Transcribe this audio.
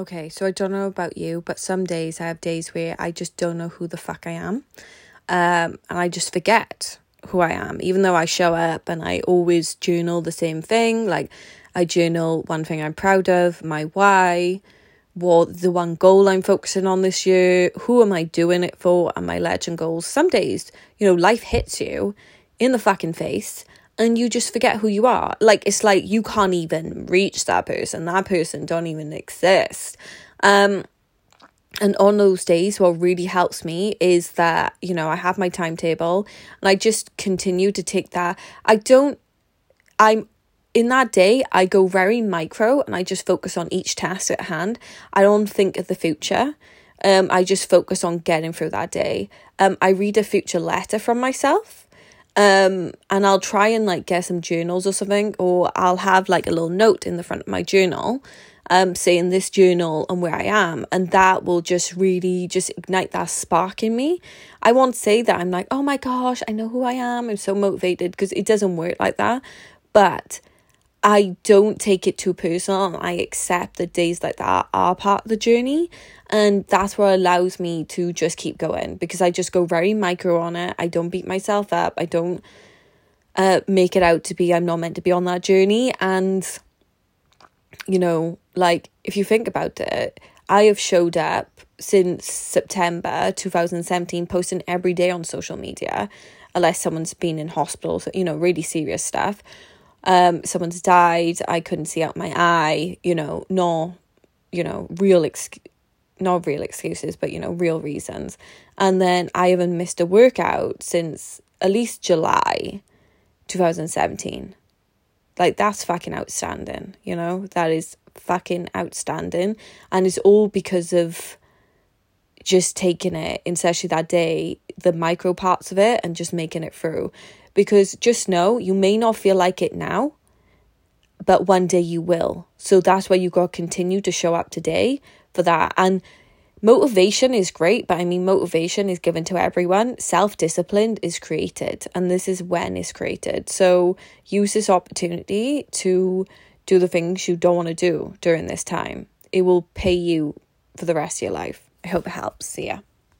Okay, so I don't know about you, but some days I have days where I just don't know who the fuck I am. Um, and I just forget who I am, even though I show up and I always journal the same thing. Like, I journal one thing I'm proud of, my why, what the one goal I'm focusing on this year, who am I doing it for, and my legend goals. Some days, you know, life hits you in the fucking face and you just forget who you are. Like it's like you can't even reach that person. That person don't even exist. Um and on those days what really helps me is that you know I have my timetable and I just continue to take that I don't I'm in that day I go very micro and I just focus on each task at hand I don't think of the future um I just focus on getting through that day um I read a future letter from myself um and I'll try and like get some journals or something or I'll have like a little note in the front of my journal um saying this journal and where I am and that will just really just ignite that spark in me. I won't say that I'm like, "Oh my gosh, I know who I am. I'm so motivated" because it doesn't work like that. But I don't take it too personal I accept that days like that are part of the journey. And that's what allows me to just keep going because I just go very micro on it. I don't beat myself up. I don't uh, make it out to be I'm not meant to be on that journey. And, you know, like if you think about it, I have showed up since September 2017, posting every day on social media, unless someone's been in hospital, you know, really serious stuff um someone's died. I couldn't see out my eye you know no you know real ex- not real excuses but you know real reasons. And then i haven't missed a workout since at least july 2017 like that's fucking outstanding you know? That is fucking outstanding. And it's all because of just taking it especially that day the micro parts of it and just making it through because just know you may not feel like it now, but one day you will. So that's why you got to continue to show up today for that. And motivation is great, but I mean, motivation is given to everyone. Self discipline is created, and this is when it's created. So use this opportunity to do the things you don't want to do during this time. It will pay you for the rest of your life. I hope it helps. See ya.